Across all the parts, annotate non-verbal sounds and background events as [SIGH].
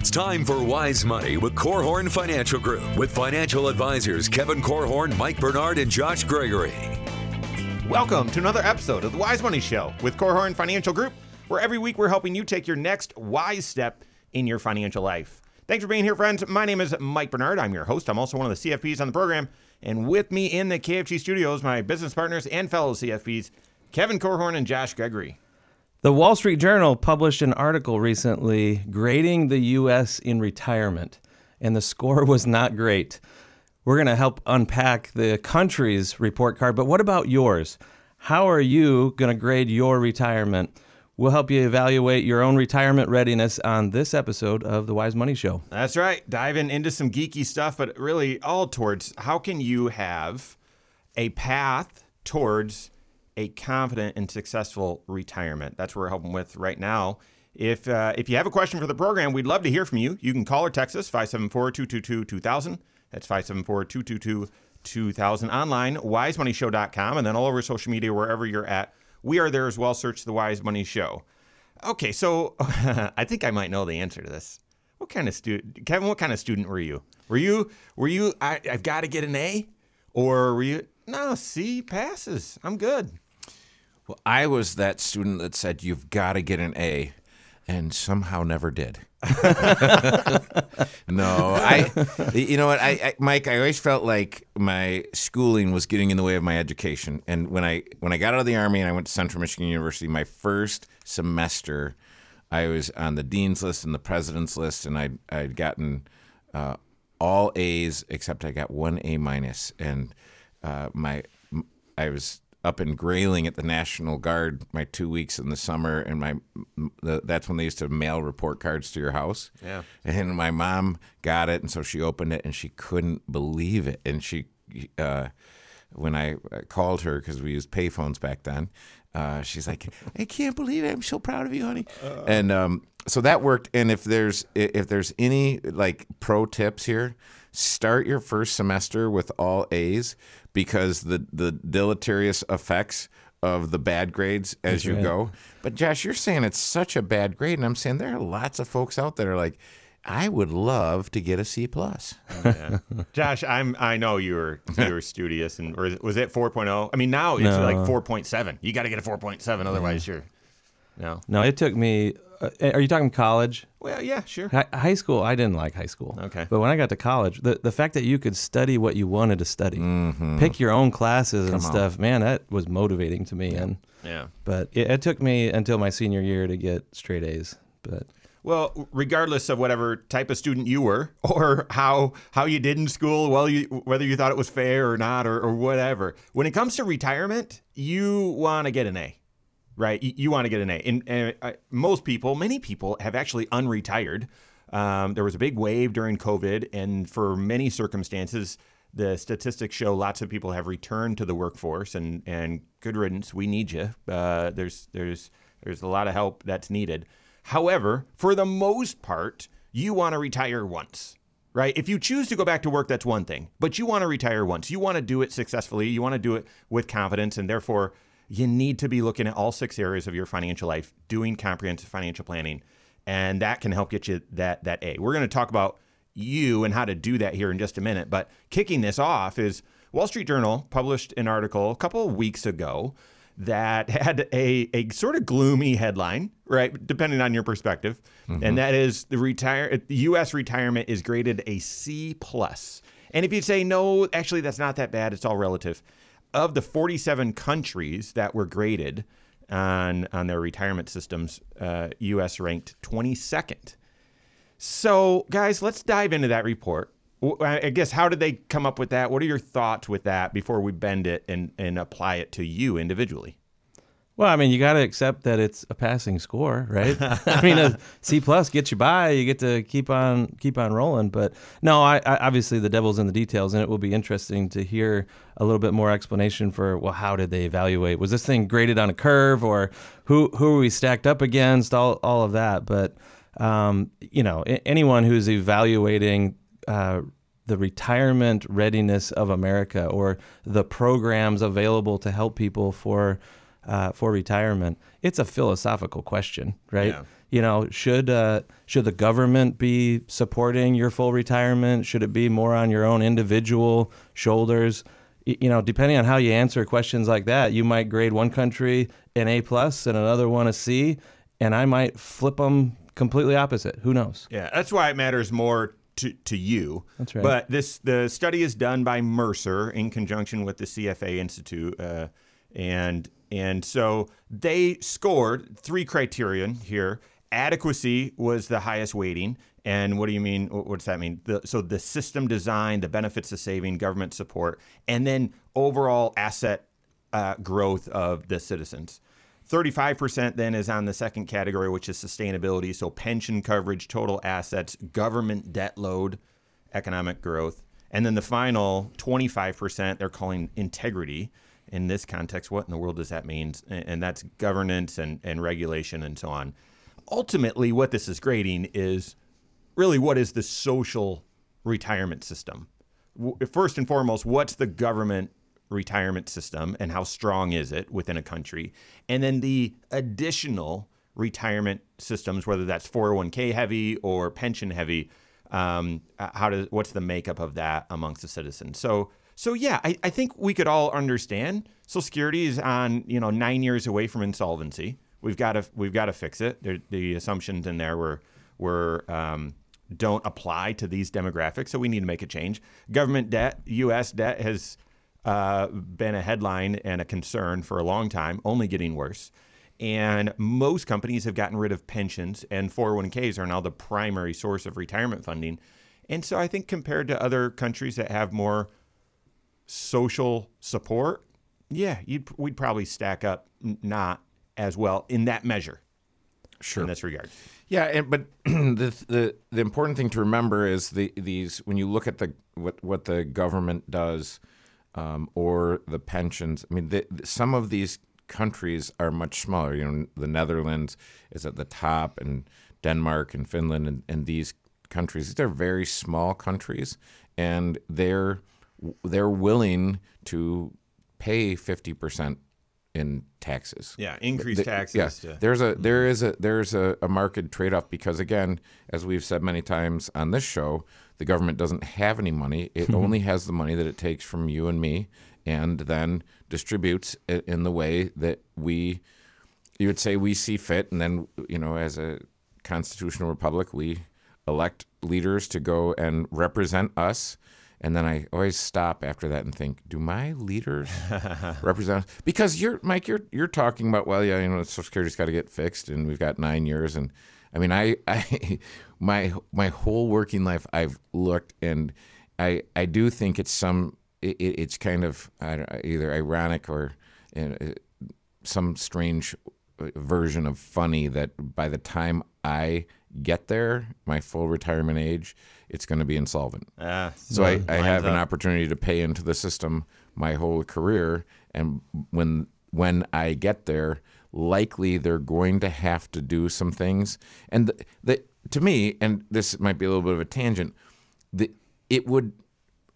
It's time for Wise Money with Korhorn Financial Group with financial advisors Kevin Korhorn, Mike Bernard, and Josh Gregory. Welcome to another episode of the Wise Money Show with Korhorn Financial Group, where every week we're helping you take your next wise step in your financial life. Thanks for being here, friends. My name is Mike Bernard. I'm your host. I'm also one of the CFPs on the program. And with me in the KFG studios, my business partners and fellow CFPs, Kevin Korhorn and Josh Gregory. The Wall Street Journal published an article recently grading the U.S. in retirement, and the score [LAUGHS] was not great. We're going to help unpack the country's report card, but what about yours? How are you going to grade your retirement? We'll help you evaluate your own retirement readiness on this episode of The Wise Money Show. That's right. Diving into some geeky stuff, but really all towards how can you have a path towards a confident and successful retirement. That's what we're helping with right now. If uh, if you have a question for the program, we'd love to hear from you. You can call or text us 574-222-2000. That's 574-222-2000 online, wisemoneyshow.com, and then all over social media, wherever you're at. We are there as well. Search the Wise Money Show. Okay, so [LAUGHS] I think I might know the answer to this. What kind of student, Kevin? What kind of student were you? Were you were you? I, I've got to get an A, or were you? No, C passes. I'm good. Well, I was that student that said you've got to get an A, and somehow never did. [LAUGHS] no, I. You know what, I, I, Mike? I always felt like my schooling was getting in the way of my education. And when I when I got out of the army and I went to Central Michigan University, my first semester, I was on the dean's list and the president's list, and I'd I'd gotten uh, all A's except I got one A minus, and uh, my I was up in Grayling at the National Guard my two weeks in the summer, and my the, that's when they used to mail report cards to your house. Yeah. And my mom got it, and so she opened it, and she couldn't believe it. And she, uh, when I called her because we used payphones back then, uh, she's like, "I can't believe it! I'm so proud of you, honey." Uh, and um, so that worked. And if there's if there's any like pro tips here, start your first semester with all A's because the the deleterious effects of the bad grades as That's you right. go. But Josh, you're saying it's such a bad grade, and I'm saying there are lots of folks out there like. I would love to get a C plus. Oh, yeah. [LAUGHS] Josh, I'm I know you were you were studious and or was it 4.0? I mean now it's no. like 4.7. You got to get a 4.7 otherwise yeah. you're no. No, it took me uh, are you talking college? Well, yeah, sure. Hi- high school, I didn't like high school. Okay. But when I got to college, the, the fact that you could study what you wanted to study, mm-hmm. pick your own classes Come and stuff, on. man, that was motivating to me. Yeah. And yeah. But it, it took me until my senior year to get straight A's. But well, regardless of whatever type of student you were, [LAUGHS] or how how you did in school, well, you, whether you thought it was fair or not, or, or whatever, when it comes to retirement, you want to get an A right? You, you want to get an A. And, and uh, most people, many people, have actually unretired. Um, there was a big wave during COVID, and for many circumstances, the statistics show lots of people have returned to the workforce. And and good riddance, we need you. Uh, there's there's there's a lot of help that's needed. However, for the most part, you want to retire once right? If you choose to go back to work, that's one thing, but you want to retire once. You want to do it successfully. You want to do it with confidence, and therefore, you need to be looking at all six areas of your financial life, doing comprehensive financial planning, and that can help get you that that A. We're going to talk about you and how to do that here in just a minute, but kicking this off is Wall Street Journal published an article a couple of weeks ago that [LAUGHS] had a, a sort of gloomy headline, right? Depending on your perspective, mm-hmm. and that is the retire the U.S. retirement is graded a C plus. And if you say no, actually that's not that bad. It's all relative of the 47 countries that were graded on on their retirement systems, uh, U.S. ranked 22nd. So, guys, let's dive into that report. I guess how did they come up with that? What are your thoughts with that before we bend it and, and apply it to you individually? Well, I mean, you got to accept that it's a passing score, right? [LAUGHS] I mean, a C plus gets you by. You get to keep on keep on rolling. But no, I, I, obviously the devil's in the details, and it will be interesting to hear a little bit more explanation for well, how did they evaluate? Was this thing graded on a curve, or who who are we stacked up against? All all of that. But um, you know, anyone who's evaluating. Uh, the retirement readiness of America or the programs available to help people for uh, for retirement, it's a philosophical question, right? Yeah. You know, should uh, should the government be supporting your full retirement? Should it be more on your own individual shoulders? You know, depending on how you answer questions like that, you might grade one country an A plus and another one a C, and I might flip them completely opposite. Who knows? Yeah, that's why it matters more to, to you. That's right. But this the study is done by Mercer in conjunction with the CFA Institute, uh, and and so they scored three criterion here. Adequacy was the highest weighting. And what do you mean? wh- What's that mean? The, so the system design, the benefits of saving, government support, and then overall asset uh, growth of the citizens. 35% then is on the second category, which is sustainability. So pension coverage, total assets, government debt load, economic growth. And then the final 25% they're calling integrity. In this context, what in the world does that mean? And that's governance and, and regulation and so on. Ultimately, what this is grading is really what is the social retirement system? First and foremost, what's the government retirement system and how strong is it within a country? And then the additional retirement systems, whether that's 401k heavy or pension heavy, um, how does what's the makeup of that amongst the citizens? So so yeah, I, I think we could all understand Social Security is on you know nine years away from insolvency. We've got to we've got to fix it. There, the assumptions in there were were um, don't apply to these demographics, so we need to make a change. Government debt, U.S. debt has uh, been a headline and a concern for a long time, only getting worse. And most companies have gotten rid of pensions, and 401ks are now the primary source of retirement funding. And so I think compared to other countries that have more social support, yeah, you'd, we'd probably stack up not as well in that measure. Sure. In this regard. Yeah, and but [CLEARS THROAT] the the the important thing to remember is the these when you look at the what what the government does um, or the pensions. I mean, the, the- some of these countries are much smaller. You know, the Netherlands is at the top, and Denmark and Finland and, and these countries. These are very small countries, and they're they're willing to pay fifty percent in taxes. Yeah, increase The- taxes. yeah, to- there's a mm-hmm. there is a there's a, a market trade off because again, as we've said many times on this show, the government doesn't have any money. It mm-hmm. only has the money that it takes from you and me, and then distributes it in the way that we you would say we see fit, and then you know as a constitutional republic, we elect leaders to go and represent us. And then I always stop after that and think, do my leaders [LAUGHS] represent? Because you're Mike, you're you're talking about well, yeah, you know, Social Security's got to get fixed, and we've got nine years, and I mean, I, [LAUGHS] I, my my whole working life, I've looked, and I I do think it's some, it, it- it's kind of either ironic or uh, some strange version of funny that by the time I get there, my full retirement age, it's going to be insolvent. Ah, So I, I have an opportunity to pay into the system my whole career, and when when I get there, likely they're going to have to do some things. And the, the to me, and this might be a little bit of a tangent, the it would,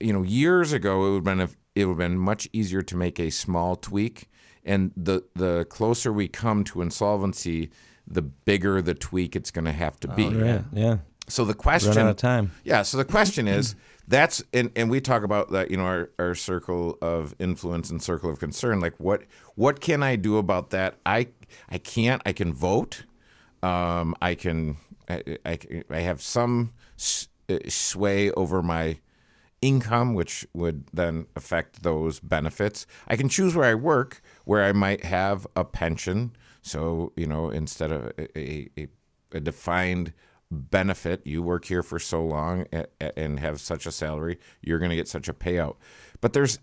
you know, years ago it would have been a, it would have been much easier to make a small tweak, and the the closer we come to insolvency, the bigger the tweak it's going to have to be. Yeah, yeah. So the question Run out of time. yeah. So the question is that's and, and we talk about that, you know, our, our circle of influence and circle of concern. Like what what can I do about that? I I can't. I can vote. Um, I can. I, I, I have some uh, sway over my income, which would then affect those benefits. I can choose where I work, where I might have a pension. So you know, instead of a, a, a, a defined benefit, you work here for so long a- a- and have such a salary, you're going to get such a payout. But there's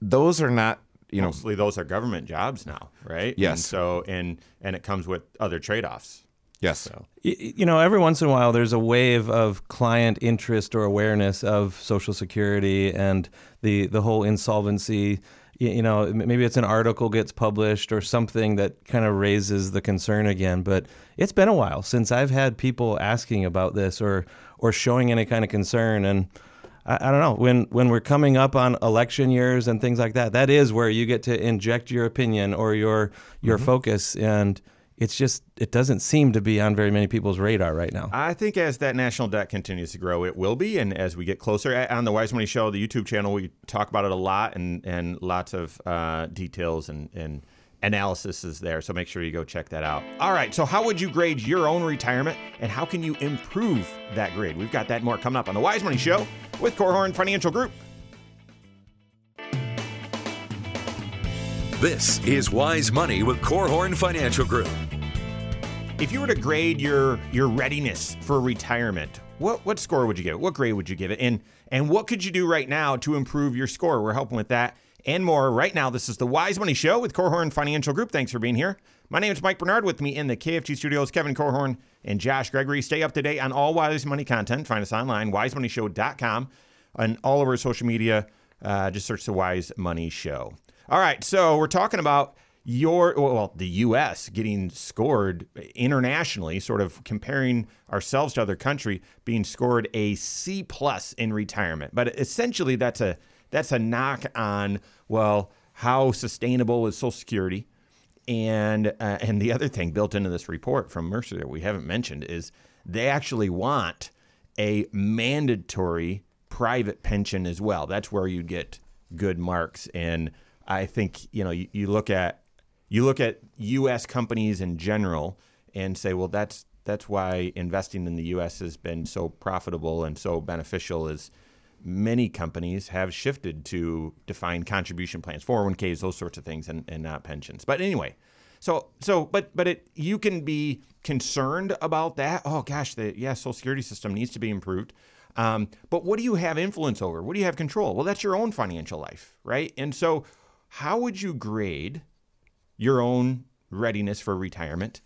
those are not you know mostly those are government jobs now, right? Yes. And so and and it comes with other trade-offs. yes Y- you know, every once in a while, there's a wave of client interest or awareness of Social Security and the the whole insolvency. You know, maybe it's an article gets published or something that kind of raises the concern again. But it's been a while since I've had people asking about this or or showing any kind of concern. And I, I don't know when when we're coming up on election years and things like that. That is where you get to inject your opinion or your your mm-hmm. focus and it's just it doesn't seem to be on very many people's radar right now. I think as that national debt continues to grow, it will be. And as we get closer on the Wise Money Show, the YouTube channel, we talk about it a lot and, and lots of uh, details and, and analysis is there. So make sure you go check that out. All right. So, how would you grade your own retirement and how can you improve that grade? We've got that more coming up on the Wise Money Show with Korhorn Financial Group. This is Wise Money with Korhorn Financial Group. If you were to grade your your readiness for retirement, what what score would you give it? What grade would you give it? And and what could you do right now to improve your score? We're helping with that and more right now. This is the Wise Money Show with Korhorn Financial Group. Thanks for being here. My name is Mike Bernard. With me in the KFG studios, Kevin Korhorn and Josh Gregory. Stay up to date on all Wise Money content. Find us online, wisemoneyshow.com, and all over social media. Uh, just search the Wise Money Show. All right, so we're talking about your well, the U.S. getting scored internationally, sort of comparing ourselves to other country, being scored a C plus in retirement. But essentially, that's a that's a knock on well, how sustainable is Social Security? And uh, and the other thing built into this report from Mercer that we haven't mentioned is they actually want a mandatory private pension as well. That's where you get good marks. And I think you know you, you look at you look at U.S. companies in general and say, well, that's that's why investing in the U.S. has been so profitable and so beneficial. Is many companies have shifted to defined contribution plans, 401ks, those sorts of things, and, and not pensions. But anyway, so so but but it you can be concerned about that. Oh gosh, the yeah, Social Security system needs to be improved. Um, but what do you have influence over? What do you have control? Well, that's your own financial life, right? And so, how would you grade your own readiness for retirement?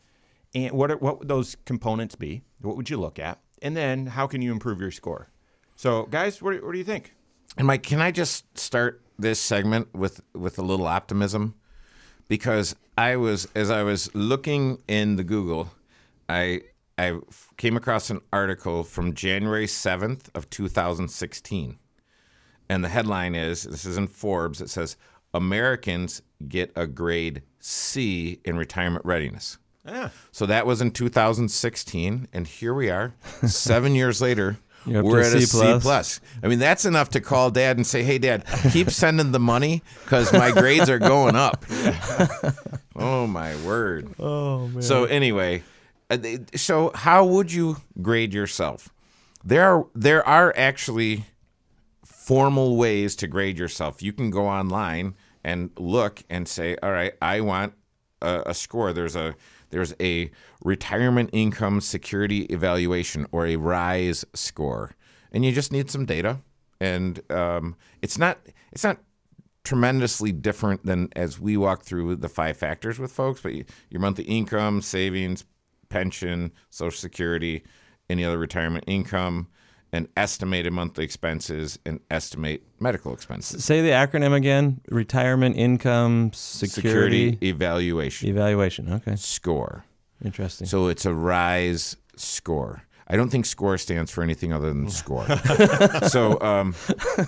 And what are, what would those components be? What would you look at? And then, how can you improve your score? So, guys, what, what do you think? And Mike, can I just start this segment with with a little optimism? Because I was as I was looking in the Google, I I came across an article from January 7th of 2016. And the headline is this is in Forbes. It says Americans get a grade C in retirement readiness. Yeah. So that was in 2016 and here we are 7 [LAUGHS] years later. We're at a C plus. plus. I mean, that's enough to call dad and say, "Hey, dad, keep sending the money because my grades are going up." [LAUGHS] oh my word! Oh man. So anyway, uh, so how would you grade yourself? There are there are actually formal ways to grade yourself. You can go online and look and say, "All right, I want a, a score." There's a there's a retirement income security evaluation or a RISE score, and you just need some data. And um, it's not it's not tremendously different than as we walk through the five factors with folks, but you, your monthly income, savings, pension, social security, any other retirement income, and estimated monthly expenses and estimate medical expenses. Say the acronym again: Retirement Income Security, evaluation Evaluation. Okay, score. interesting. So it's a RISE score. I don't think SCORE stands for anything other than score. [LAUGHS] so, um,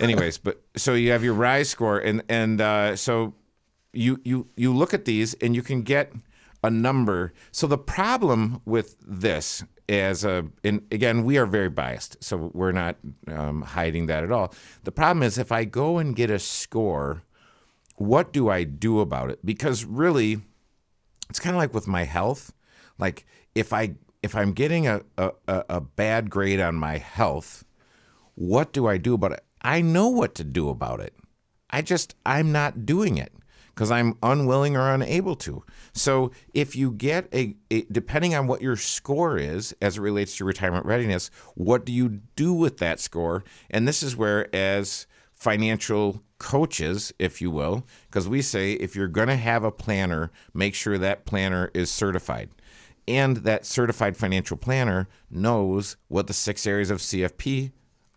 anyways, but so you have your RISE score, and and uh, so you you you look at these, and you can get a number. So the problem with this as a, and again, we are very biased, so we're not um, hiding that at all. The problem is if I go and get a score, what do I do about it? Because really, it's kind of like with my health. Like if I if I'm getting a, a, a a bad grade on my health, what do I do about it? I know what to do about it. I just I'm not doing it because I'm unwilling or unable to. So if you get a, a depending on what your score is as it relates to retirement readiness, what do you do with that score? And this is where as financial coaches, if you will, because we say if you're going to have a planner, make sure that planner is certified. And that certified financial planner knows what the six areas of CFP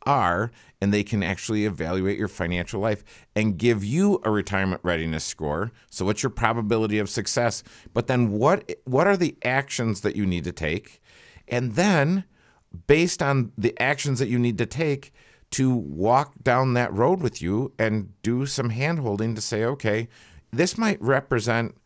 are, and they can actually evaluate your financial life and give you a retirement readiness score. So, what's your probability of success? But then, what what are the actions that you need to take? And then, based on the actions that you need to take, to walk down that road with you and do some handholding to say, okay, this might represent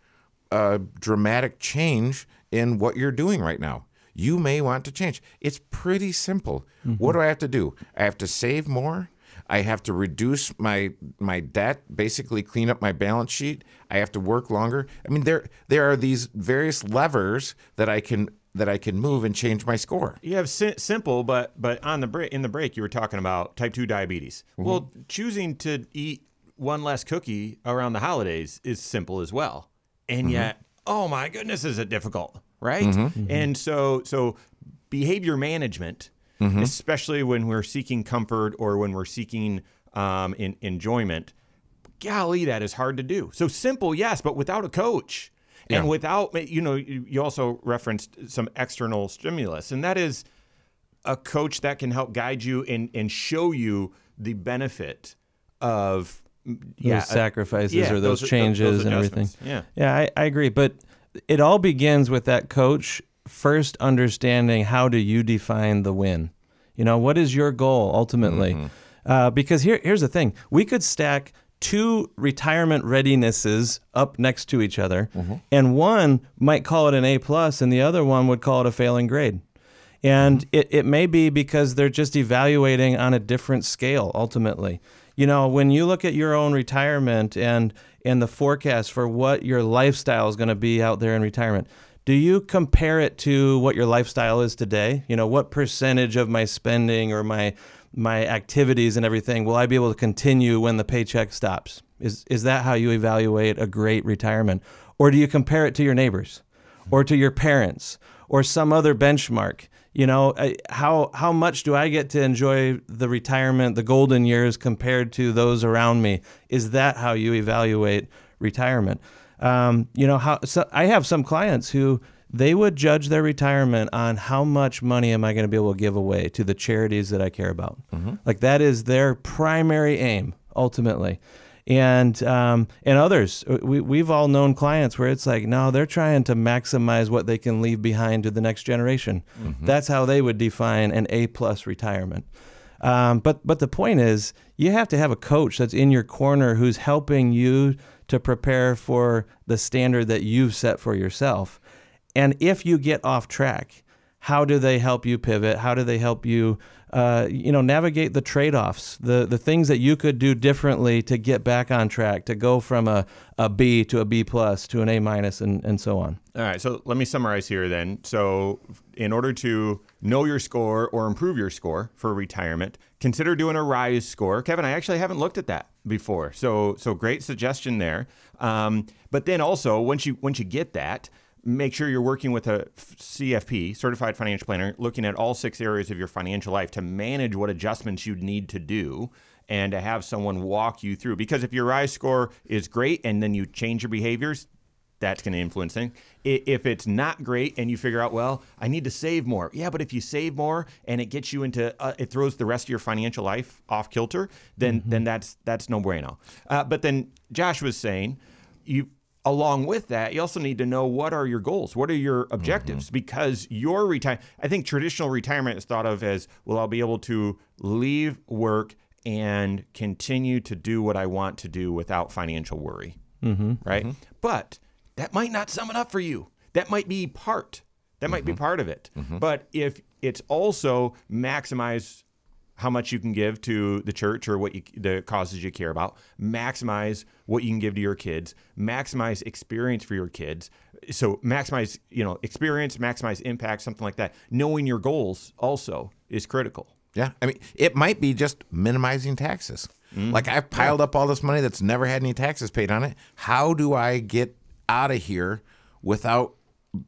a dramatic change in what you're doing right now. You may want to change. It's pretty simple. What do I have to do? I have to save more. I have to reduce my my debt, basically clean up my balance sheet. I have to work longer. I mean, there there are these various levers that I can that I can move and change my score. You have si- simple, but but on the break in the break you were talking about type two diabetes. Mm-hmm. Well, choosing to eat one less cookie around the holidays is simple as well, and mm-hmm. yet, oh my goodness, is it difficult, right? Mm-hmm. Mm-hmm. And so so behavior management, mm-hmm. especially when we're seeking comfort or when we're seeking um, in, enjoyment, golly, that is hard to do. So simple, yes, but without a coach. And Yeah. without, you know, you you also referenced some external stimulus, and that is a coach that can help guide you and, and show you the benefit of yeah, those sacrifices yeah, or those, those- changes those and everything. Yeah. Yeah, I, I agree. But it all begins with that coach first understanding how do you define the win? You know, what is your goal ultimately? Mm-hmm. Uh, because here, here's the thing we could stack two retirement readinesses up next to each other, mm-hmm. and one might call it an A plus, and the other one would call it a failing grade. And mm-hmm. it, it may be because they're just evaluating on a different scale ultimately. You know, when you look at your own retirement and and the forecast for what your lifestyle is going to be out there in retirement, do you compare it to what your lifestyle is today? You know, what percentage of my spending or my my activities and everything will I be able to continue when the paycheck stops? Is is that how you evaluate a great retirement? Or do you compare it to your neighbors or to your parents or some other benchmark? You know, I- how how much do I get to enjoy the retirement, the golden years compared to those around me? Is that how you evaluate retirement? Um, you know, how so I have some clients who they would judge their retirement on how much money am I going to be able to give away to the charities that I care about. Like that is their primary aim ultimately and um, and others. We we've all known clients where it's like, no, they're trying to maximize what they can leave behind to the next generation. That's how they would define an A plus retirement. Um, but but the point is, you have to have a coach that's in your corner who's helping you to prepare for the standard that you've set for yourself. And if you get off track, how do they help you pivot? How do they help you, uh, you know, navigate the trade-offs, the the things that you could do differently to get back on track, to go from a, a B to a B plus to an A minus, and and so on. All right, so let me summarize here then. So, in order to know your score or improve your score for retirement, consider doing a rise score. Kevin, I actually haven't looked at that before, so so great suggestion there. Um, but then also, once you once you get that, make sure you're working with a CFP, certified financial planner, looking at all six areas of your financial life to manage what adjustments you'd need to do and to have someone walk you through. Because if your rise score is great and then you change your behaviors, that's going to influence things. If it's not great and you figure out, well, I need to save more. Yeah, but if you save more and it gets you into, uh, it throws the rest of your financial life off kilter, then then that's that's no bueno. Uh, but then Josh was saying, you along with that, you also need to know what are your goals, what are your objectives, mm-hmm. because your retire. I think traditional retirement is thought of as, well, I'll be able to leave work and continue to do what I want to do without financial worry mm-hmm. right? Mm-hmm. But that might not sum it up for you. That might be part. That might be part of it. But if it's also maximize how much you can give to the church or what you, the causes you care about, maximize what you can give to your kids, maximize experience for your kids. So maximize, you know, experience, maximize impact, something like that. Knowing your goals also is critical. Yeah, I mean, it might be just minimizing taxes. Mm-hmm. Like I've piled up all this money that's never had any taxes paid on it. How do I get out of here without,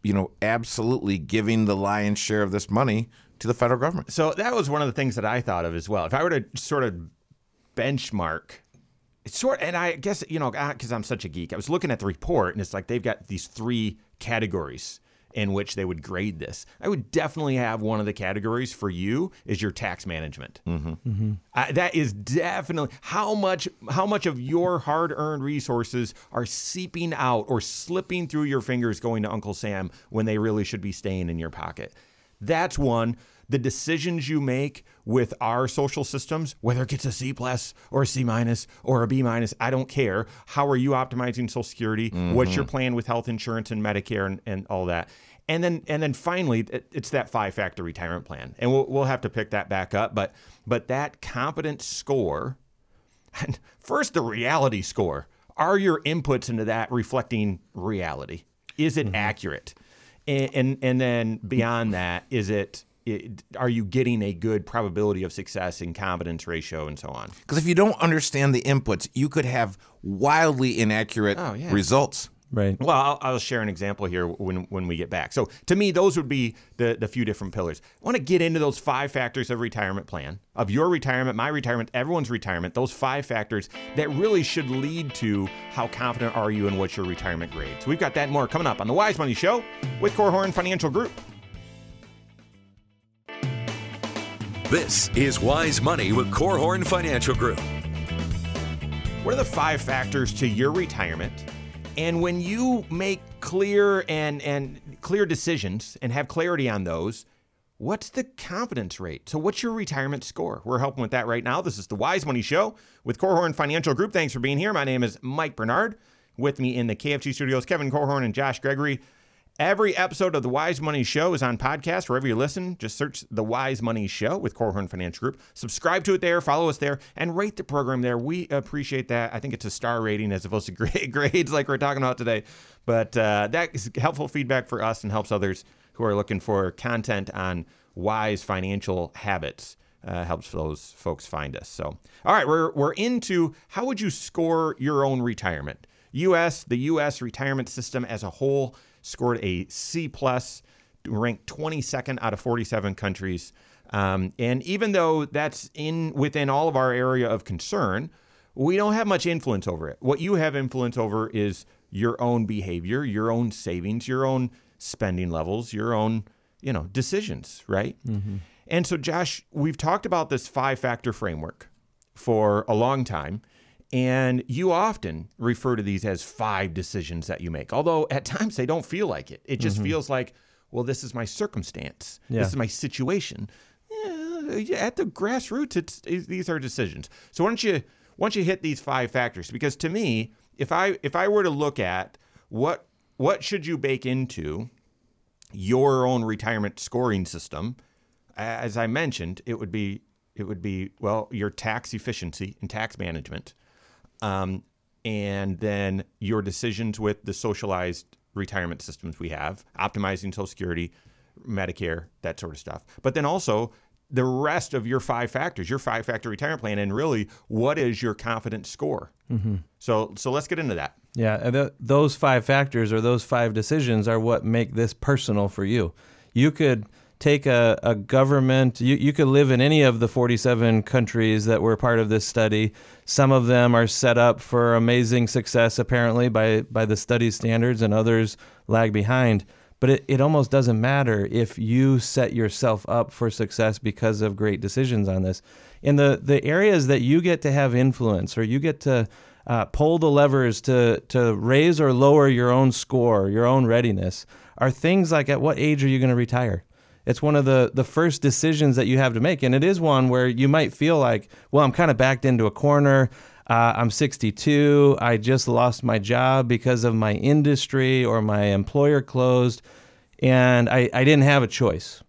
you know, absolutely giving the lion's share of this money to the federal government? So that was one of the things that I thought of as well. If I were to sort of benchmark, it's sort, and I guess you know, because I'm such a geek, I was looking at the report, and it's like they've got these three categories in which they would grade this. I would definitely have one of the categories for you is your tax management. Mm-hmm. that is definitely how much how much of your hard-earned resources are seeping out or slipping through your fingers going to Uncle Sam when they really should be staying in your pocket. That's one. the decisions you make with our social systems, whether it gets a C plus or a C minus or a B minus, I don't care. How are you optimizing Social Security? What's your mm-hmm. plan with health insurance and Medicare and, and all that? And then and then finally, it's that five factor retirement plan, and we'll we'll have to pick that back up. But but that competence score, and [LAUGHS] first the reality score. Are your inputs into that reflecting reality? Is it mm-hmm. accurate? And, and and then beyond that, is it, it? Are you getting a good probability of success in confidence ratio and so on? Because if you don't understand the inputs, you could have wildly inaccurate Oh, yeah. results. Right. Well, I'll, I'll share an example here when when we get back. So to me, those would be the the few different pillars. I want to get into those five factors of retirement plan, of your retirement, my retirement, everyone's retirement. Those five factors that really should lead to how confident are you in what's your retirement grade. So we've got that and more coming up on the Wise Money Show with Korhorn Financial Group. This is Wise Money with Korhorn Financial Group. What are the five factors to your retirement? And when you make clear and and clear decisions and have clarity on those, what's the confidence rate? So what's your retirement score? We're helping with that right now. This is the Wise Money Show with Korhorn Financial Group. Thanks for being here. My name is Mike Bernard. With me in the KFG studios, Kevin Korhorn and Josh Gregory. Every episode of the Wise Money Show is on podcast wherever you listen. Just search the Wise Money Show with Korhorn Financial Group. Subscribe to it there, follow us there, and rate the program there. We appreciate that. I think it's a star rating as opposed to [LAUGHS] grade, grades like we're talking about today. But uh, that is helpful feedback for us and helps others who are looking for content on wise financial habits. Uh, helps those folks find us. So, all right, we're we're into how would you score your own retirement? U.S. The U.S. retirement system as a whole scored a C plus, ranked 22nd out of 47 countries. Um, and even though that's in within all of our area of concern, we don't have much influence over it. What you have influence over is your own behavior, your own savings, your own spending levels, your own you know decisions, right? And so, Josh, we've talked about this five factor framework for a long time. And you often refer to these as five decisions that you make, although at times they don't feel like it. It just mm-hmm. feels like, well, this is my circumstance, Yeah. this is my situation. Yeah, at the grassroots, it's, it's these are decisions. So why don't you why don't you hit these five factors? Because to me, if I if I were to look at what what should you bake into your own retirement scoring system, as I mentioned, it would be it would be well your tax efficiency and tax management, um, and then your decisions with the socialized retirement systems we have, optimizing Social Security, Medicare, that sort of stuff. But then also the rest of your five factors, your five factor retirement plan, and really what is your confidence score? Mm-hmm. So so let's get into that. Yeah, th- those five factors or those five decisions are what make this personal for you. You could take a, a government, you, you could live in any of the 47 countries that were part of this study. Some of them are set up for amazing success, apparently, by, by the study standards, and others lag behind. But it, it almost doesn't matter if you set yourself up for success because of great decisions on this. In the, the areas that you get to have influence or you get to uh, pull the levers to to raise or lower your own score, your own readiness, are things like at what age are you going to retire? It's one of the the first decisions that you have to make, and it is one where you might feel like, well, I'm kind of backed into a corner. Uh, I'm 62. I just lost my job because of my industry or my employer closed, and I, I didn't have a choice.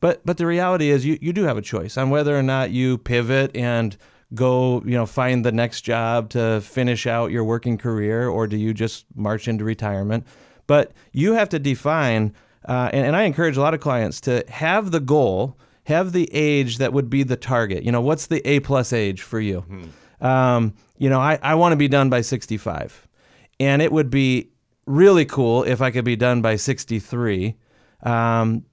But but the reality is you, you do have a choice on whether or not you pivot and go, you know, find the next job to finish out your working career or do you just march into retirement? But you have to define uh, and, and I encourage a lot of clients to have the goal, have the age that would be the target. You know, what's the A plus age for you? Um, you know, I, I want to be done by 65. And it would be really cool if I could be done by 63. Um,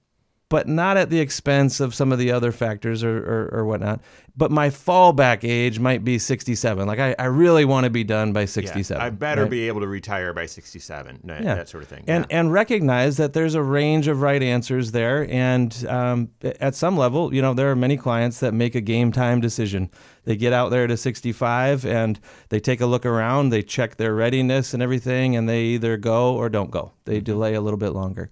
but not at the expense of some of the other factors or, or, or whatnot. But my fallback age might be 67. Like, I, I really want to be done by 67. I better right? be able to retire by 67, that, Yeah. that sort of thing. And, yeah. and recognize that there's a range of right answers there. And um, at some level, you know, there are many clients that make a game time decision. They get out there to 65 and they take a look around, they check their readiness and everything, and they either go or don't go. They delay a little bit longer.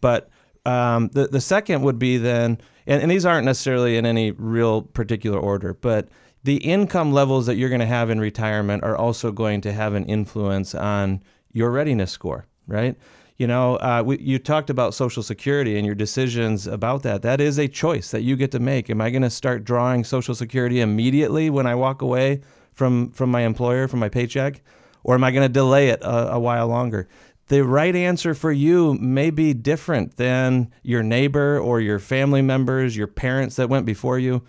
But um, the the second would be then, and, and these aren't necessarily in any real particular order, but the income levels that you're going to have in retirement are also going to have an influence on your readiness score, right? You know, uh, we, you talked about Social Security and your decisions about that. That is a choice that you get to make. Am I going to start drawing Social Security immediately when I walk away from from my employer, from my paycheck, or am I going to delay it a, a while longer? The right answer for you may be different than your neighbor or your family members, your parents that went before you.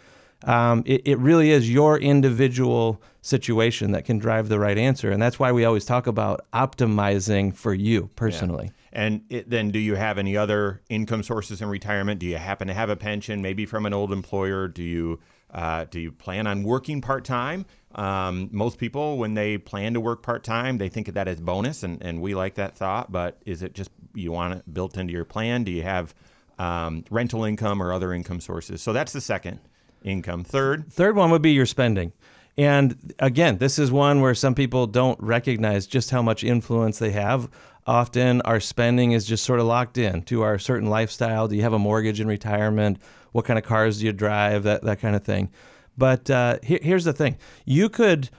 Um, it, it really is your individual situation that can drive the right answer. And that's why we always talk about optimizing for you personally. And it, then, do you have any other income sources in retirement? Do you happen to have a pension, maybe from an old employer? Do you uh, do you plan on working part time? Um, most people, when they plan to work part time, they think of that as bonus, and, and we like that thought. But is it just you want it built into your plan? Do you have um, rental income or other income sources? So that's the second income. Third, Third one would be your spending. And again, this is one where some people don't recognize just how much influence they have. Often our spending is just sort of locked in to our certain lifestyle. Do you have a mortgage in retirement? What kind of cars do you drive? That, that kind of thing. But uh, here, here's the thing you could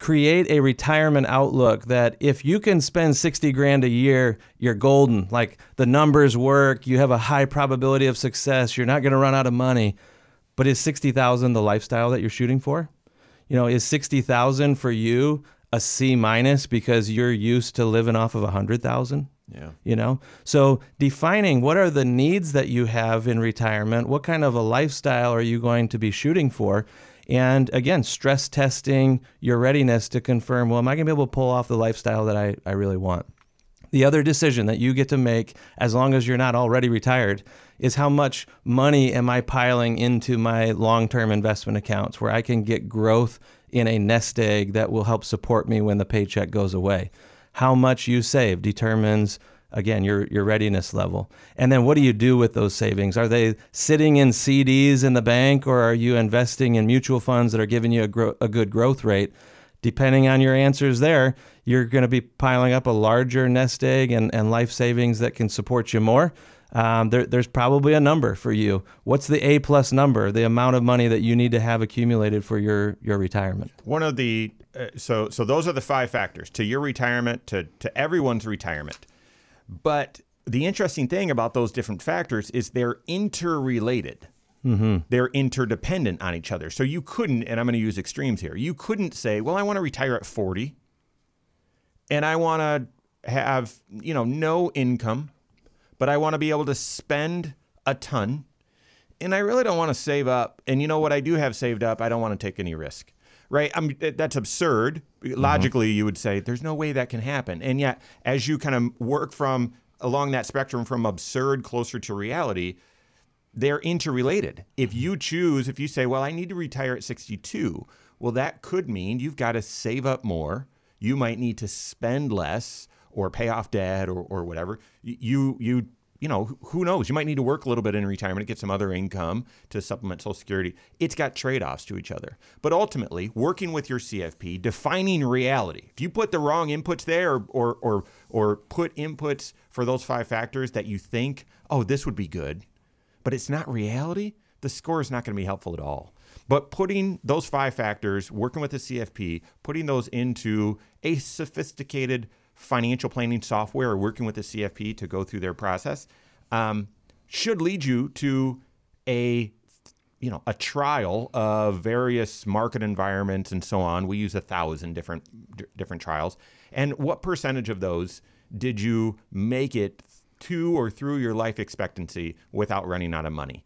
create a retirement outlook that if you can spend 60 grand a year, you're golden. Like the numbers work, you have a high probability of success, you're not going to run out of money. But is 60,000 the lifestyle that you're shooting for? You know, is 60,000 for you a C minus because you're used to living off of 100,000? Yeah. you know? So defining what are the needs that you have in retirement what kind of a lifestyle are you going to be shooting for and again stress testing your readiness to confirm well am i going to be able to pull off the lifestyle that i, I really want? The other decision that you get to make as long as you're not already retired is how much money am i piling into my long-term investment accounts where i can get growth in a nest egg that will help support me when the paycheck goes away how much you save determines again your your readiness level. And then what do you do with those savings? Are they sitting in CDs in the bank or are you investing in mutual funds that are giving you a, gro- a good growth rate? Depending on your answers there you're going to be piling up a larger nest egg and, and life savings that can support you more. Um, there, there's probably a number for you. What's the a plus number the amount of money that you need to have accumulated for your your retirement? One of the uh, so so those are the five factors to your retirement to to everyone's retirement. But the interesting thing about those different factors is they're interrelated. They're interdependent on each other. So you couldn't, and I'm going to use extremes here. You couldn't say, "Well, I want to retire at 40, and I want to have you know no income, but I want to be able to spend a ton, and I really don't want to save up. And you know what I do have saved up, I don't want to take any risk." Right? I mean, that's absurd. Mm-hmm. Logically, you would say there's no way that can happen. And yet, as you kind of work from along that spectrum from absurd closer to reality, they're interrelated. If you mm-hmm. choose, if you say, well, I need to retire at 62, well, that could mean you've got to save up more. You might need to spend less or pay off debt or, or whatever. You, you, you know, who knows? You might need to work a little bit in retirement to get some other income to supplement Social Security. It's got trade offs to each other. But ultimately, working with your CFP, defining reality. If you put the wrong inputs there or, or, or, or put inputs for those five factors that you think, oh, this would be good, but it's not reality, the score is not going to be helpful at all. But putting those five factors, working with the CFP, putting those into a sophisticated financial planning software or working with the CFP to go through their process um, should lead you to a you know a trial of various market environments and so on. We use a thousand different d- different trials, and what percentage of those did you make it to or through your life expectancy without running out of money?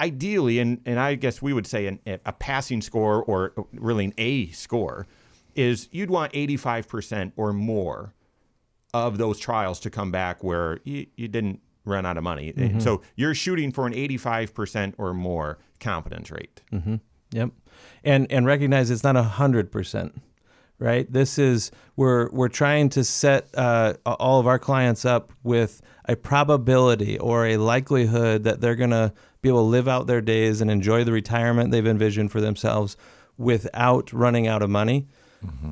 Ideally, and, and I guess we would say an, a passing score or really an A score is you'd want 85% or more of those trials to come back where you, you didn't run out of money. So you're shooting for an 85% or more confidence rate. Yep, and and recognize it's not a hundred percent, right? This is we're we're trying to set uh, all of our clients up with a probability or a likelihood that they're gonna be able to live out their days and enjoy the retirement they've envisioned for themselves without running out of money.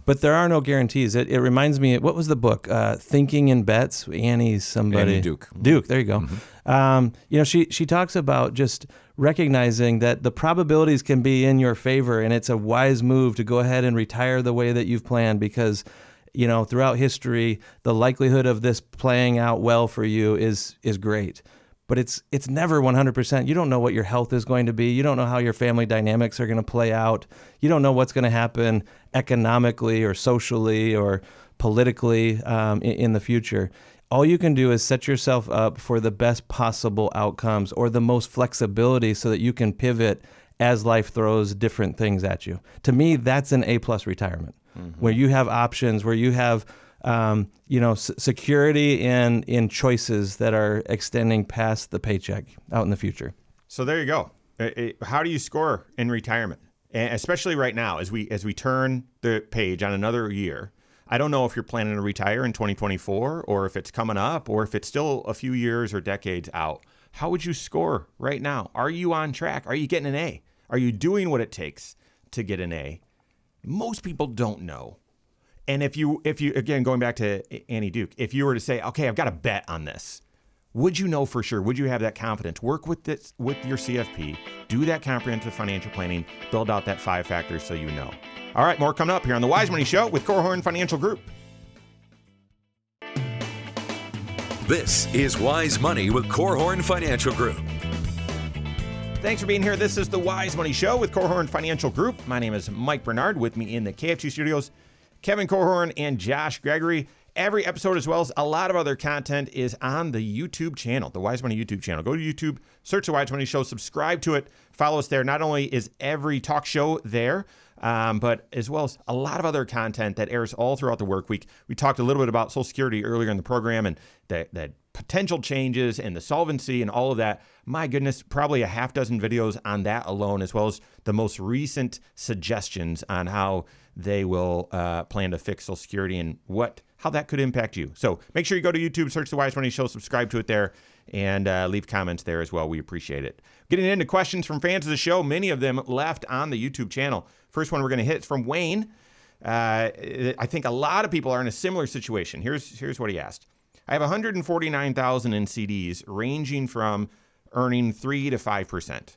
But there are no guarantees. It, it reminds me, what was the book? Uh, Thinking in Bets. Annie somebody. Annie Duke. Duke. There you go. Um, you know, she she talks about just recognizing that the probabilities can be in your favor, and it's a wise move to go ahead and retire the way that you've planned because. You know, throughout history, the likelihood of this playing out well for you is is great but it's it's never 100%. You don't know what your health is going to be. You don't know how your family dynamics are going to play out. You don't know what's going to happen economically or socially or politically um, in, in the future. All you can do is set yourself up for the best possible outcomes or the most flexibility so that you can pivot as life throws different things at you. To me, that's an A plus retirement, where you have options, where you have um, you know, s- security in in choices that are extending past the paycheck out in the future. So there you go. Uh, uh, How do you score in retirement, and especially right now as we as we turn the page on another year? I don't know if you're planning to retire in 2024 or if it's coming up or if it's still a few years or decades out. How would you score right now? Are you on track? Are you getting an A? Are you doing what it takes to get an A? Most people don't know. And if you, if you, again, going back to Annie Duke, if you were to say, okay, I've got a bet on this, would you know for sure? Would you have that confidence? Work with this, with your CFP, do that comprehensive financial planning, build out that five factors so you know. All right, more coming up here on the Wise Money Show with Korhorn Financial Group. This is Wise Money with Korhorn Financial Group. Thanks for being here. This is the Wise Money Show with Korhorn Financial Group. My name is Mike Bernard. With me in the KFG studios, Kevin Korhorn and Josh Gregory. Every episode, as well as a lot of other content, is on the YouTube channel, the Wise Money YouTube channel. Go to YouTube, search the Wise Money Show, subscribe to it, follow us there. Not only is every talk show there, um, but as well as a lot of other content that airs all throughout the work week. We talked a little bit about Social Security earlier in the program and that, the potential changes and the solvency and all of that. My goodness, probably a half dozen videos on that alone, as well as the most recent suggestions on how they will uh, plan to fix Social Security and what how that could impact you. So make sure you go to YouTube, search the Wise Money Show, subscribe to it there, and uh, leave comments there as well. We appreciate it. Getting into questions from fans of the show, many of them left on the YouTube channel. First one we're going to hit is from Wayne. Uh, I think a lot of people are in a similar situation. Here's here's what he asked. I have 149,000 in CDs ranging from earning 3 to 5%.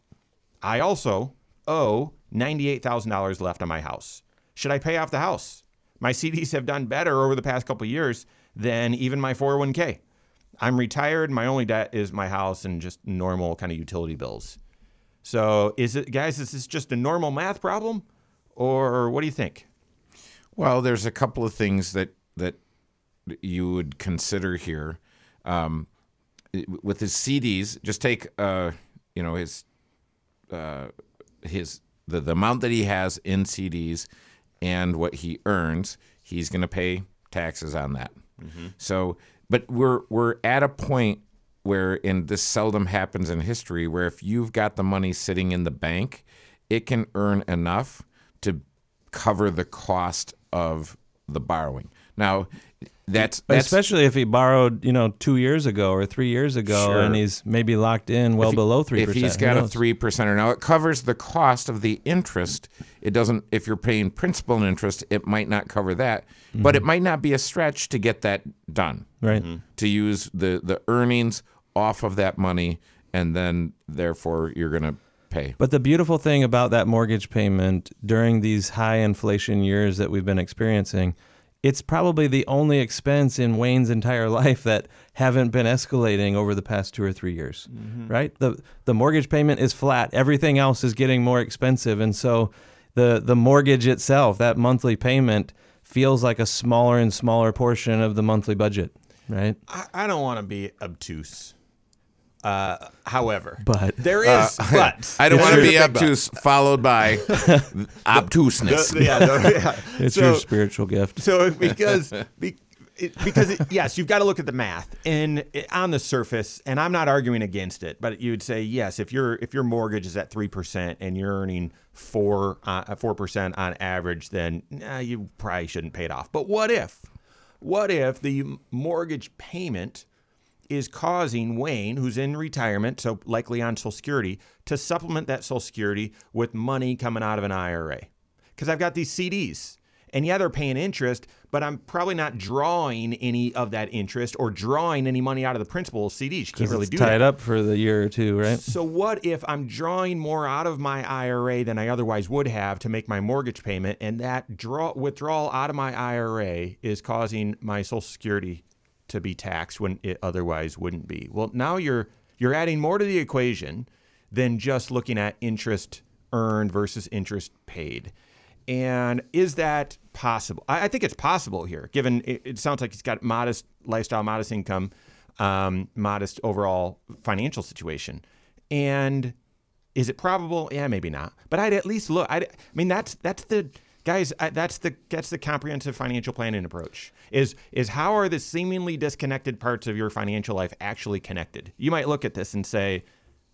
I also owe $98,000 left on my house. Should I pay off the house? My CDs have done better over the past couple years than even my 401k. I'm retired. My only debt is my house and just normal kind of utility bills. So, is it, guys, is this just a normal math problem or what do you think? Well, there's a couple of things that that you would consider here. Um, with his CDs, just take uh, you know his uh, his the, the amount that he has in CDs and what he earns. He's going to pay taxes on that. So, but we're we're at a point where, and this seldom happens in history, where if you've got the money sitting in the bank, it can earn enough to cover the cost of the borrowing. Now, that's that's Especially if he borrowed, you know, two years ago or three years ago, Sure. and he's maybe locked in well he- below three If percent. he's got a three percenter now, it covers the cost of the interest. It doesn't. If you're paying principal and interest, it might not cover that, but it mm-hmm. might not be a stretch to get that done. right? Mm-hmm. To use the the earnings off of that money, and then therefore you're going to pay. But the beautiful thing about that mortgage payment during these high inflation years that we've been experiencing, it's probably the only expense in Wayne's entire [LAUGHS] life that haven't been escalating over the past two or three years. Mm-hmm. Right? The the mortgage payment is flat. Everything else is getting more expensive. And so the the mortgage itself, that monthly payment, feels like a smaller and smaller portion of the monthly budget. Right? I, I don't want to be obtuse. Uh, however, But- there is, [LAUGHS] but I don't want to be the big but. obtuse, followed by [LAUGHS] obtuseness. The- yeah, the- yeah. [LAUGHS] It's So- your spiritual gift. So because be, it, because it, yes, you've got to look at the math and it, on the surface, and I'm not arguing against it, but you would say yes if your if your mortgage is at three percent and you're earning four uh, four percent on average, then nah, you probably shouldn't pay it off. But what if, what if the mortgage payment is causing Wayne, who's in retirement, so likely on Social Security, to supplement that Social Security with money coming out of an IRA? Because I've got these CDs And yeah, they're paying interest, but I'm probably not drawing any of that interest or drawing any money out of the principal CDs. You can't really do tied that. up for the year or two, right? So what if I'm drawing more out of my IRA than I otherwise would have to make my mortgage payment, and that draw withdrawal out of my IRA is causing my Social Security to be taxed when it otherwise wouldn't be? Well, now you're you're adding more to the equation than just looking at interest earned versus interest paid. And is that possible? I, I think it's possible here, given it, it sounds like he's got modest lifestyle, modest income, um, modest overall financial situation. And is it probable? Yeah, maybe not. But I'd at least look. I'd, I mean, that's that's the guys. That's the that's the comprehensive financial planning approach. Is is how are the seemingly disconnected parts of your financial life actually connected? You might look at this and say,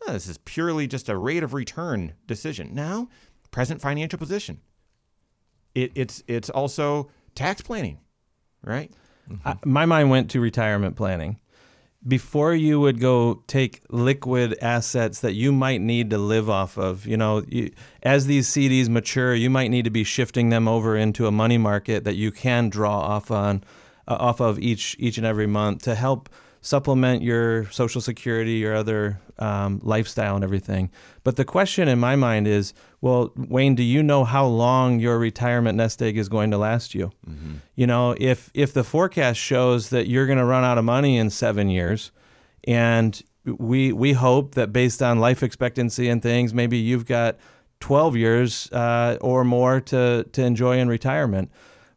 oh, this is purely just a rate of return decision. Now, present financial position. It, it's it's also tax planning, right? I, my mind went to retirement planning. Before you would go take liquid assets that you might need to live off of, you know, you, as these CDs mature, you might need to be shifting them over into a money market that you can draw off on, uh, off of each each and every month to help supplement your social security, your other um, lifestyle, and everything. But the question in my mind is, well, Wayne, do you know how long your retirement nest egg is going to last you? You know, if if the forecast shows that you're going to run out of money in seven years, and we we hope that based on life expectancy and things, maybe you've got 12 years uh, or more to to enjoy in retirement.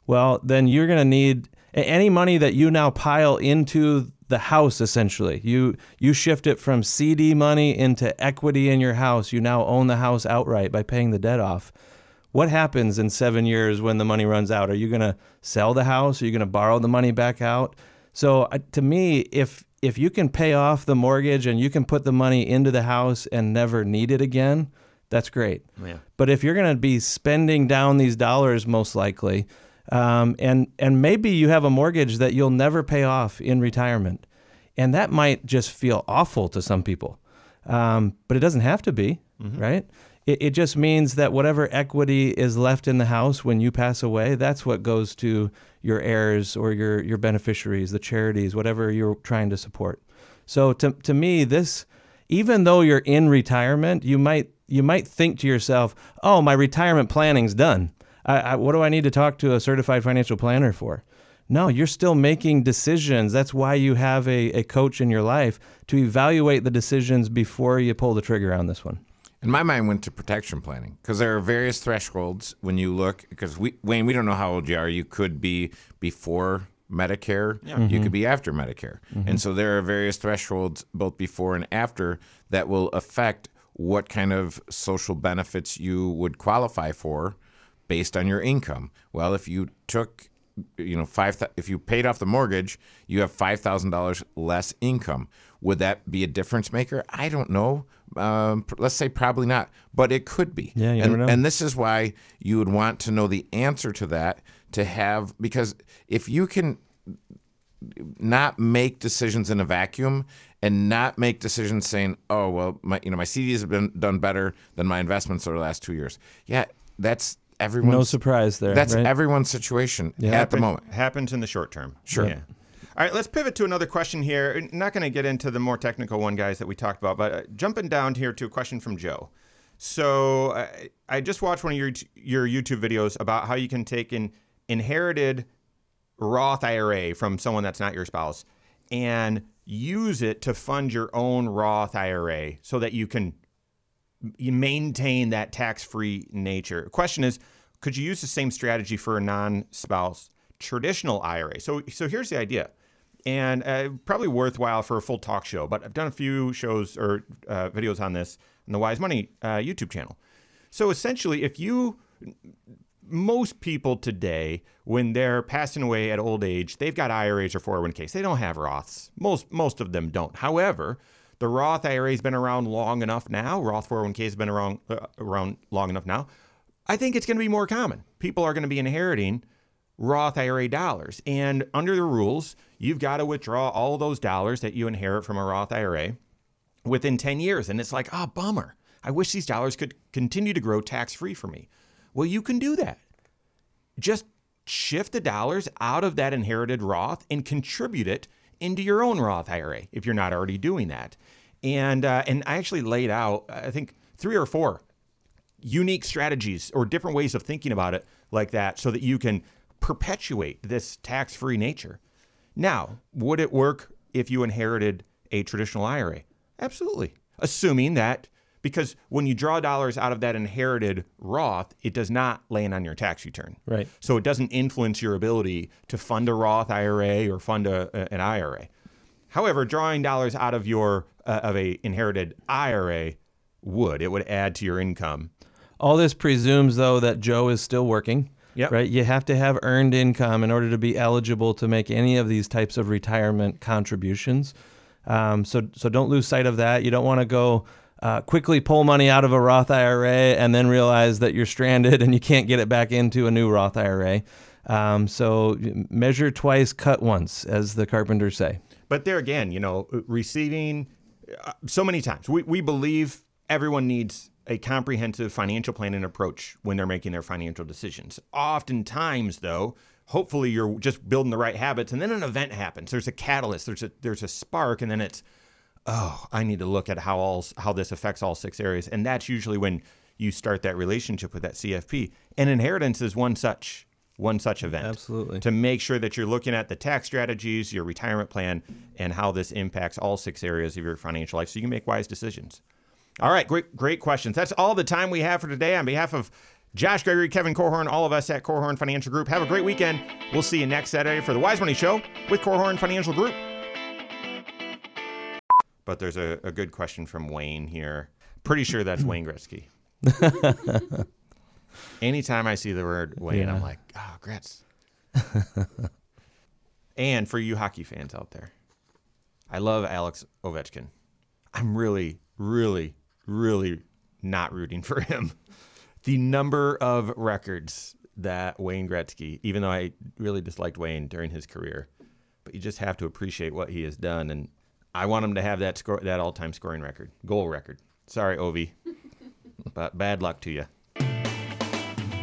Well, then you're going to need any money that you now pile into the house essentially. You you shift it from CD money into equity in your house. You now own the house outright by paying the debt off. What happens in 7 years when the money runs out? Are you going to sell the house? Are you going to borrow the money back out? So uh, to me, if if you can pay off the mortgage and you can put the money into the house and never need it again, that's great. Yeah. But if you're going to be spending down these dollars, most likely, um, and and maybe you have a mortgage that you'll never pay off in retirement, and that might just feel awful to some people, um, but it doesn't have to be, right? It, it just means that whatever equity is left in the house when you pass away, that's what goes to your heirs or your your beneficiaries, the charities, whatever you're trying to support. So to to me, this even though you're in retirement, you might you might think to yourself, "Oh, my retirement planning's done. I, I, what do I need to talk to a certified financial planner for?" No, you're still making decisions. That's why you have a, a coach in your life to evaluate the decisions before you pull the trigger on this one. And my mind went to protection planning because there are various thresholds when you look. Because we, Wayne, we don't know how old you are. You could be before Medicare. You could mm-hmm. be after Medicare. Mm-hmm. And so there are various thresholds both before and after that will affect what kind of social benefits you would qualify for based on your income. Well, if you took you know five if you paid off the mortgage you have five thousand dollars less income would that be a difference maker i don't know um, let's say probably not but it could be Yeah, you and, never know. and this is why you would want to know the answer to that to have because if you can not make decisions in a vacuum and not make decisions saying, "Oh, well, my you know my CDs have been done better than my investments over the last two years." Yeah, that's everyone's. No surprise there. That's right? everyone's situation at the moment. Happens in the short term. Sure. Yeah. All right, let's pivot to another question here. Not going to get into the more technical one, guys, that we talked about, but uh, jumping down here to a question from Joe. So I I just watched one of your your YouTube videos about how you can take an inherited Roth IRA from someone that's not your spouse and use it to fund your own Roth IRA so that you can you maintain that tax-free nature. Question is, could you use the same strategy for a non-spouse traditional IRA? So, so here's the idea, and uh, probably worthwhile for a full talk show. But I've done a few shows or uh, videos on this on the Wise Money uh, YouTube channel. So essentially, if you most people today, when they're passing away at old age, they've got IRAs or 401ks. They don't have Roths. Most most of them don't. However, the Roth IRA has been around long enough now. Roth 401k has been around uh, around long enough now. I think it's going to be more common. People are going to be inheriting Roth IRA dollars, and under the rules, you've got to withdraw all those dollars that you inherit from a Roth IRA within 10 years. And it's like, ah, bummer. I wish these dollars could continue to grow tax free for me. Well, you can do that. Just shift the dollars out of that inherited Roth and contribute it into your own Roth IRA if you're not already doing that. And uh, and I actually laid out I think three or four unique strategies or different ways of thinking about it like that so that you can perpetuate this tax-free nature. Now, would it work if you inherited a traditional IRA? Absolutely. Assuming that because when you draw dollars out of that inherited Roth, it does not land on your tax return. Right. So it doesn't influence your ability to fund a Roth IRA or fund a, an IRA. However, drawing dollars out of your uh, of a inherited IRA would it would add to your income. All this presumes, though, that Joe is still working. Yep. Right. You have to have earned income in order to be eligible to make any of these types of retirement contributions. Um, so, so don't lose sight of that. You don't want to go uh, quickly pull money out of a Roth IRA and then realize that you're stranded and you can't get it back into a new Roth IRA. Um, so measure twice, cut once, as the carpenters say. But there again, you know, receiving uh, so many times, we, we believe everyone needs a comprehensive financial planning approach when they're making their financial decisions. Oftentimes, though, hopefully you're just building the right habits and then an event happens. There's a catalyst, there's a there's a spark, and then it's oh, I need to look at how all how this affects all six areas. And that's usually when you start that relationship with that CFP. And inheritance is one such one such event. Absolutely. To make sure that you're looking at the tax strategies, your retirement plan, and how this impacts all six areas of your financial life so you can make wise decisions. All right, great, great questions. That's all the time we have for today. On behalf of Josh Gregory, Kevin Korhorn, all of us at Korhorn Financial Group, have a great weekend. We'll see you next Saturday for the Wise Money Show with Korhorn Financial Group. But there's a, a good question from Wayne here. Pretty sure that's hmm. Wayne Gretzky. [LAUGHS] Anytime I see the word Wayne, Yeah. I'm like, oh, Gretz. and for you hockey fans out there, I love Alex Ovechkin. I'm really, really, really not rooting for him. The number of records that Wayne Gretzky, even though I really disliked Wayne during his career, but you just have to appreciate what he has done. And I want him to have that score, that all-time scoring record, goal record. Sorry, Ovi, [LAUGHS] but bad luck to you.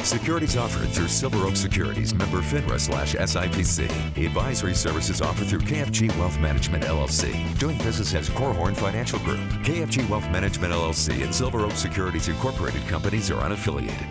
Securities offered through Silver Oak Securities, member FINRA slash SIPC. Advisory services offered through KFG Wealth Management LLC, doing business as Korhorn Financial Group. KFG Wealth Management LLC and Silver Oak Securities Incorporated companies are unaffiliated.